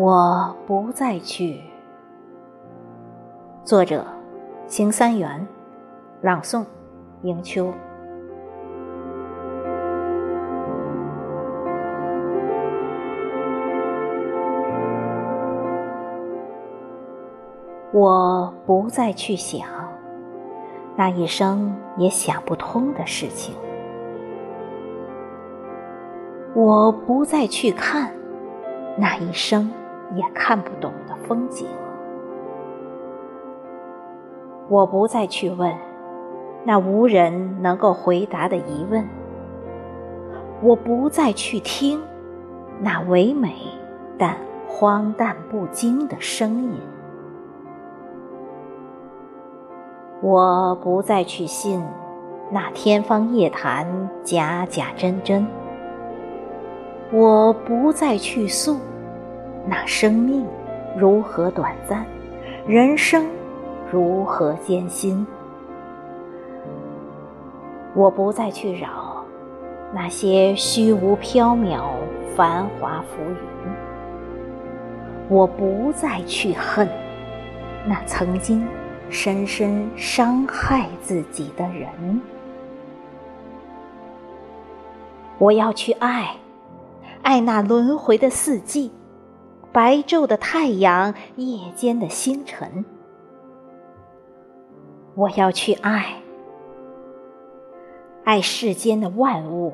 我不再去。作者：邢三元，朗诵：迎秋。我不再去想那一生也想不通的事情，我不再去看那一生。也看不懂的风景，我不再去问那无人能够回答的疑问，我不再去听那唯美但荒诞不经的声音，我不再去信那天方夜谭假假真真，我不再去诉。那生命如何短暂，人生如何艰辛？我不再去扰那些虚无缥缈、繁华浮云。我不再去恨那曾经深深伤害自己的人。我要去爱，爱那轮回的四季。白昼的太阳，夜间的星辰，我要去爱，爱世间的万物，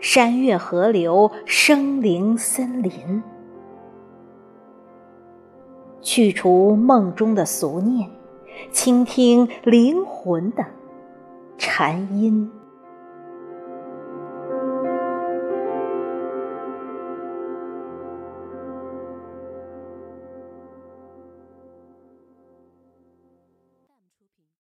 山岳河流，生灵森林，去除梦中的俗念，倾听灵魂的禅音。